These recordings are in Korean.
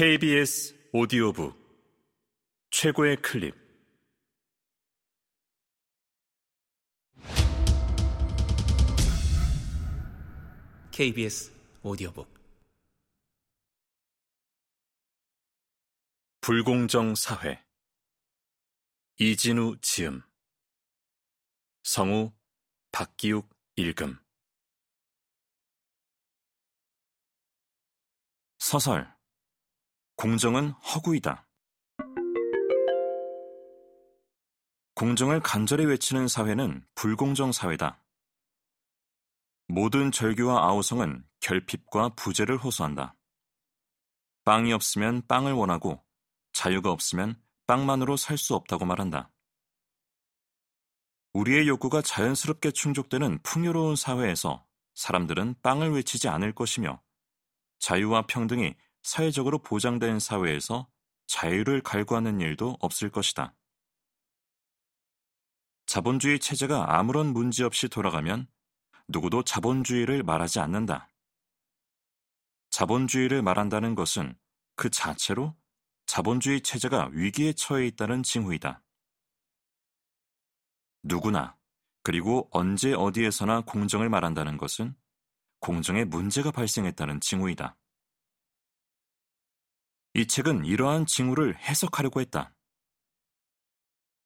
KBS 오디오북 최고의 클립. KBS 오디오북. 불공정 사회. 이진우 지음. 성우 박기욱 읽음. 서설 공정은 허구이다. 공정을 간절히 외치는 사회는 불공정 사회다. 모든 절규와 아우성은 결핍과 부재를 호소한다. 빵이 없으면 빵을 원하고 자유가 없으면 빵만으로 살 수 없다고 말한다. 우리의 욕구가 자연스럽게 충족되는 풍요로운 사회에서 사람들은 빵을 외치지 않을 것이며 자유와 평등이 사회적으로 보장된 사회에서 자유를 갈구하는 일도 없을 것이다. 자본주의 체제가 아무런 문제 없이 돌아가면 누구도 자본주의를 말하지 않는다. 자본주의를 말한다는 것은 그 자체로 자본주의 체제가 위기에 처해 있다는 징후이다. 누구나 그리고 언제 어디에서나 공정을 말한다는 것은 공정에 문제가 발생했다는 징후이다. 이 책은 이러한 징후를 해석하려고 했다.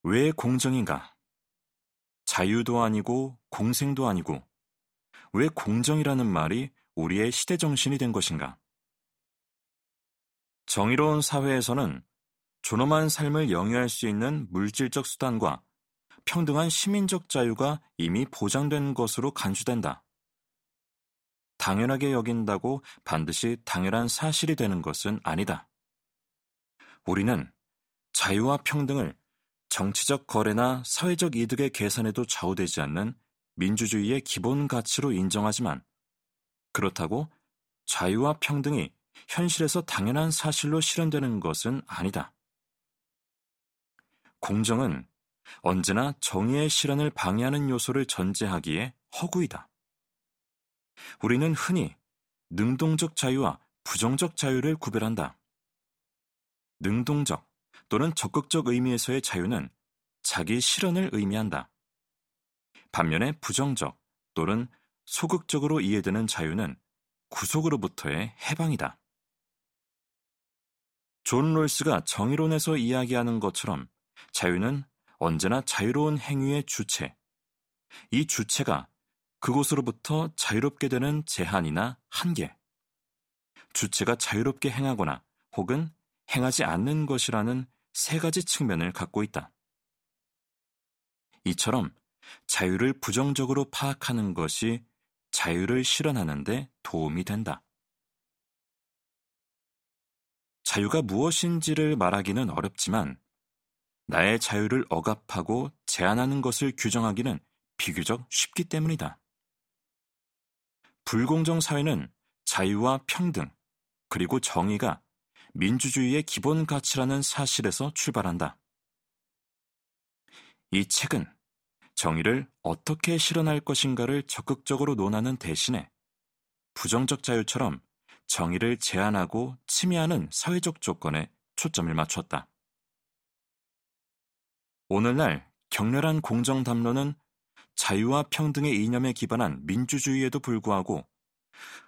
왜 공정인가? 자유도 아니고 공생도 아니고 왜 공정이라는 말이 우리의 시대 정신이 된 것인가? 정의로운 사회에서는 존엄한 삶을 영위할 수 있는 물질적 수단과 평등한 시민적 자유가 이미 보장된 것으로 간주된다. 당연하게 여긴다고 반드시 당연한 사실이 되는 것은 아니다. 우리는 자유와 평등을 정치적 거래나 사회적 이득의 계산에도 좌우되지 않는 민주주의의 기본 가치로 인정하지만 그렇다고 자유와 평등이 현실에서 당연한 사실로 실현되는 것은 아니다. 공정은 언제나 정의의 실현을 방해하는 요소를 전제하기에 허구이다. 우리는 흔히 능동적 자유와 부정적 자유를 구별한다. 능동적 또는 적극적 의미에서의 자유는 자기 실현을 의미한다. 반면에 부정적 또는 소극적으로 이해되는 자유는 구속으로부터의 해방이다. 존 롤스가 정의론에서 이야기하는 것처럼 자유는 언제나 자유로운 행위의 주체, 이 주체가 그곳으로부터 자유롭게 되는 제한이나 한계, 주체가 자유롭게 행하거나 혹은 행하지 않는 것이라는 세 가지 측면을 갖고 있다. 이처럼 자유를 부정적으로 파악하는 것이 자유를 실현하는데 도움이 된다. 자유가 무엇인지를 말하기는 어렵지만 나의 자유를 억압하고 제한하는 것을 규정하기는 비교적 쉽기 때문이다. 불공정 사회는 자유와 평등, 그리고 정의가 민주주의의 기본 가치라는 사실에서 출발한다. 이 책은 정의를 어떻게 실현할 것인가를 적극적으로 논하는 대신에 부정적 자유처럼 정의를 제한하고 침해하는 사회적 조건에 초점을 맞췄다. 오늘날 격렬한 공정 담론은 자유와 평등의 이념에 기반한 민주주의에도 불구하고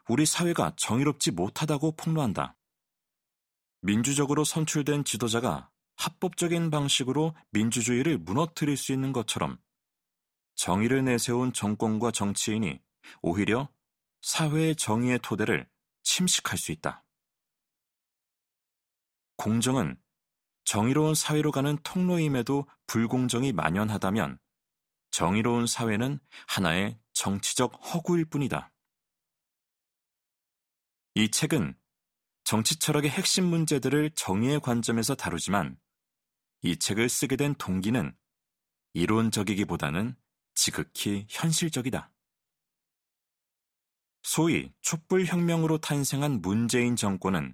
우리 사회가 정의롭지 못하다고 폭로한다. 민주적으로 선출된 지도자가 합법적인 방식으로 민주주의를 무너뜨릴 수 있는 것처럼 정의를 내세운 정권과 정치인이 오히려 사회의 정의의 토대를 침식할 수 있다. 공정은 정의로운 사회로 가는 통로임에도 불공정이 만연하다면 정의로운 사회는 하나의 정치적 허구일 뿐이다. 이 책은 정치 철학의 핵심 문제들을 정의의 관점에서 다루지만 이 책을 쓰게 된 동기는 이론적이기보다는 지극히 현실적이다. 소위 촛불혁명으로 탄생한 문재인 정권은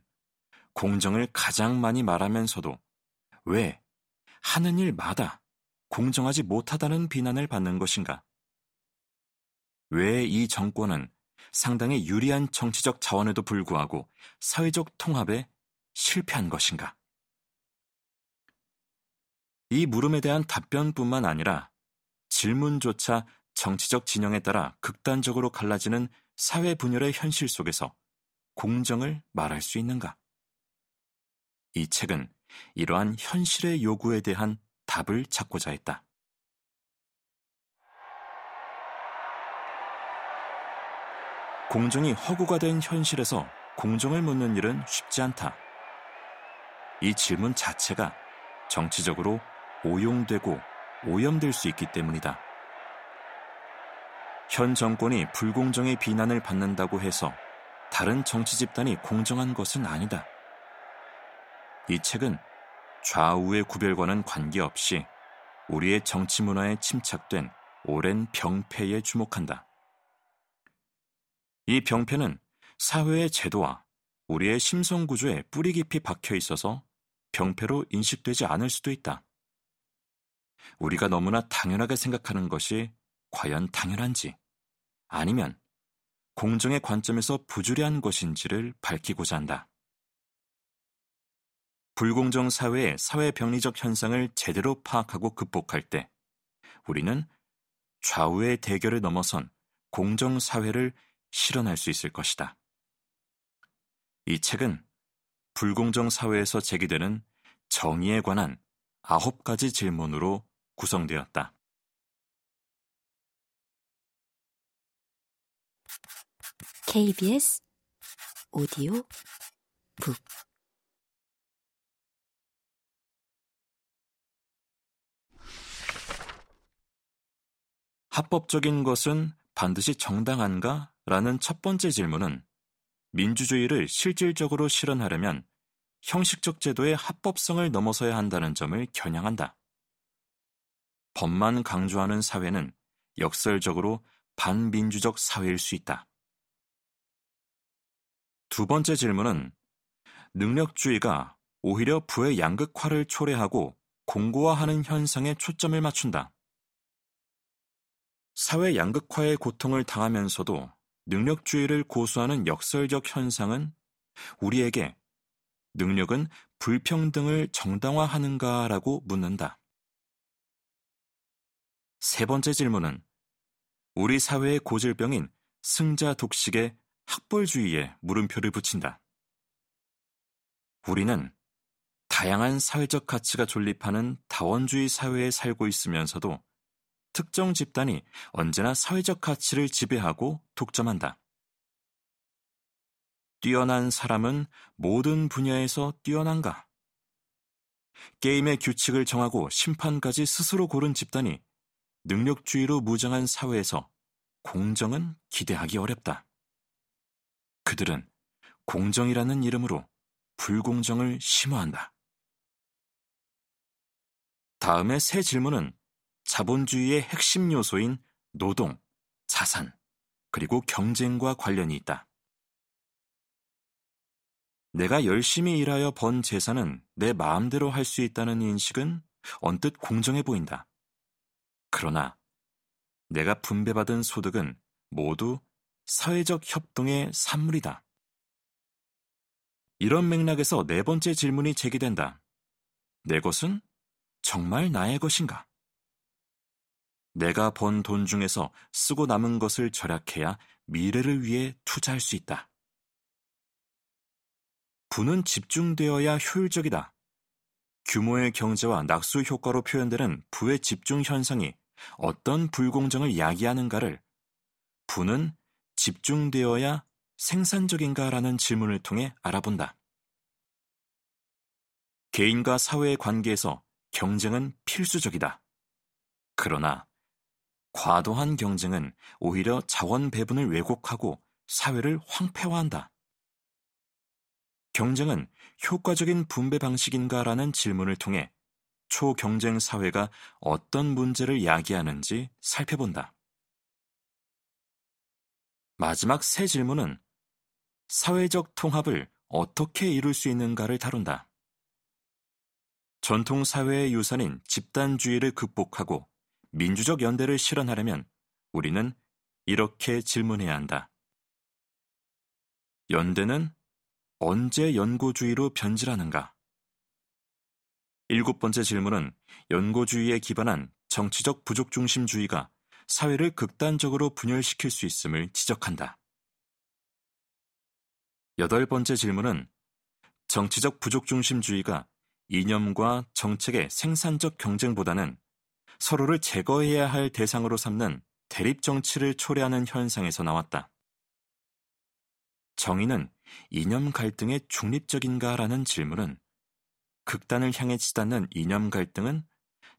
공정을 가장 많이 말하면서도 왜 하는 일마다 공정하지 못하다는 비난을 받는 것인가? 왜 이 정권은 상당히 유리한 정치적 자원에도 불구하고 사회적 통합에 실패한 것인가? 이 물음에 대한 답변뿐만 아니라 질문조차 정치적 진영에 따라 극단적으로 갈라지는 사회 분열의 현실 속에서 공정을 말할 수 있는가? 이 책은 이러한 현실의 요구에 대한 답을 찾고자 했다. 공정이 허구가 된 현실에서 공정을 묻는 일은 쉽지 않다. 이 질문 자체가 정치적으로 오용되고 오염될 수 있기 때문이다. 현 정권이 불공정의 비난을 받는다고 해서 다른 정치 집단이 공정한 것은 아니다. 이 책은 좌우의 구별과는 관계없이 우리의 정치 문화에 침착된 오랜 병폐에 주목한다. 이 병폐는 사회의 제도와 우리의 심성 구조에 뿌리 깊이 박혀 있어서 병폐로 인식되지 않을 수도 있다. 우리가 너무나 당연하게 생각하는 것이 과연 당연한지 아니면 공정의 관점에서 부주의한 것인지를 밝히고자 한다. 불공정 사회의 사회 병리적 현상을 제대로 파악하고 극복할 때 우리는 좌우의 대결을 넘어선 공정 사회를 실현할 수 있을 것이다. 이 책은 불공정 사회에서 제기되는 정의에 관한 아홉 가지 질문으로 구성되었다. KBS 오디오 북 합법적인 것은 반드시 정당한가? 라는 첫 번째 질문은 민주주의를 실질적으로 실현하려면 형식적 제도의 합법성을 넘어서야 한다는 점을 겨냥한다. 법만 강조하는 사회는 역설적으로 반민주적 사회일 수 있다. 두 번째 질문은 능력주의가 오히려 부의 양극화를 초래하고 공고화하는 현상에 초점을 맞춘다. 사회 양극화의 고통을 당하면서도 능력주의를 고수하는 역설적 현상은 우리에게 능력은 불평등을 정당화하는가라고 묻는다. 세 번째 질문은 우리 사회의 고질병인 승자 독식의 학벌주의에 물음표를 붙인다. 우리는 다양한 사회적 가치가 존립하는 다원주의 사회에 살고 있으면서도 특정 집단이 언제나 사회적 가치를 지배하고 독점한다. 뛰어난 사람은 모든 분야에서 뛰어난가? 게임의 규칙을 정하고 심판까지 스스로 고른 집단이 능력주의로 무장한 사회에서 공정은 기대하기 어렵다. 그들은 공정이라는 이름으로 불공정을 심화한다. 다음의 세 질문은 자본주의의 핵심 요소인 노동, 자산, 그리고 경쟁과 관련이 있다. 내가 열심히 일하여 번 재산은 내 마음대로 할 수 있다는 인식은 언뜻 공정해 보인다. 그러나 내가 분배받은 소득은 모두 사회적 협동의 산물이다. 이런 맥락에서 네 번째 질문이 제기된다. 내 것은 정말 나의 것인가? 내가 번 돈 중에서 쓰고 남은 것을 절약해야 미래를 위해 투자할 수 있다. 부는 집중되어야 효율적이다. 규모의 경제와 낙수 효과로 표현되는 부의 집중 현상이 어떤 불공정을 야기하는가를 부는 집중되어야 생산적인가라는 질문을 통해 알아본다. 개인과 사회의 관계에서 경쟁은 필수적이다. 그러나 과도한 경쟁은 오히려 자원 배분을 왜곡하고 사회를 황폐화한다. 경쟁은 효과적인 분배 방식인가라는 질문을 통해 초경쟁 사회가 어떤 문제를 야기하는지 살펴본다. 마지막 세 질문은 사회적 통합을 어떻게 이룰 수 있는가를 다룬다. 전통 사회의 유산인 집단주의를 극복하고 민주적 연대를 실현하려면 우리는 이렇게 질문해야 한다. 연대는 언제 연고주의로 변질하는가? 일곱 번째 질문은 연고주의에 기반한 정치적 부족중심주의가 사회를 극단적으로 분열시킬 수 있음을 지적한다. 여덟 번째 질문은 정치적 부족중심주의가 이념과 정책의 생산적 경쟁보다는 서로를 제거해야 할 대상으로 삼는 대립 정치를 초래하는 현상에서 나왔다. 정의는 이념 갈등의 중립적인가라는 질문은 극단을 향해 치닫는 이념 갈등은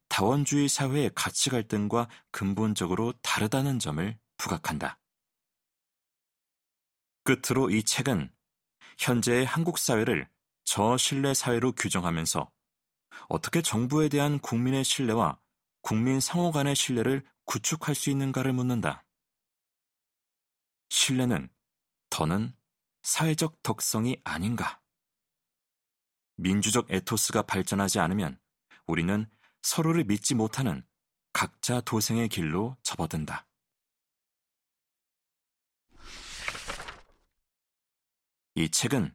다원주의 사회의 가치 갈등과 근본적으로 다르다는 점을 부각한다. 끝으로 이 책은 현재의 한국 사회를 저신뢰 사회로 규정하면서 어떻게 정부에 대한 국민의 신뢰와 국민 상호 간의 신뢰를 구축할 수 있는가를 묻는다. 신뢰는 더는 사회적 덕성이 아닌가? 민주적 에토스가 발전하지 않으면 우리는 서로를 믿지 못하는 각자 도생의 길로 접어든다. 이 책은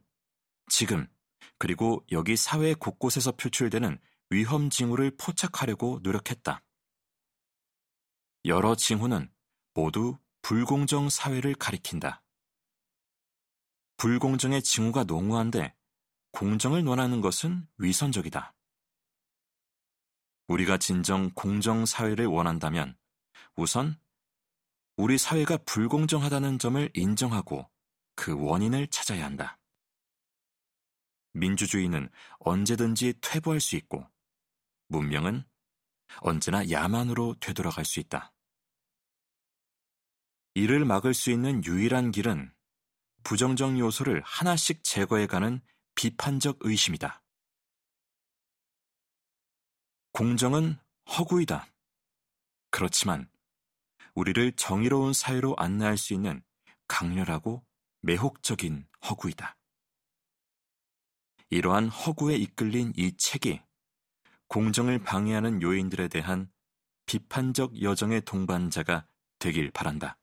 지금 그리고 여기 사회 곳곳에서 표출되는 위험 징후를 포착하려고 노력했다. 여러 징후는 모두 불공정 사회를 가리킨다. 불공정의 징후가 농후한데 공정을 논하는 것은 위선적이다. 우리가 진정 공정 사회를 원한다면 우선 우리 사회가 불공정하다는 점을 인정하고 그 원인을 찾아야 한다. 민주주의는 언제든지 퇴보할 수 있고 문명은 언제나 야만으로 되돌아갈 수 있다. 이를 막을 수 있는 유일한 길은 부정적 요소를 하나씩 제거해가는 비판적 의심이다. 공정은 허구이다. 그렇지만 우리를 정의로운 사회로 안내할 수 있는 강렬하고 매혹적인 허구이다. 이러한 허구에 이끌린 이 책이 공정을 방해하는 요인들에 대한 비판적 여정의 동반자가 되길 바란다.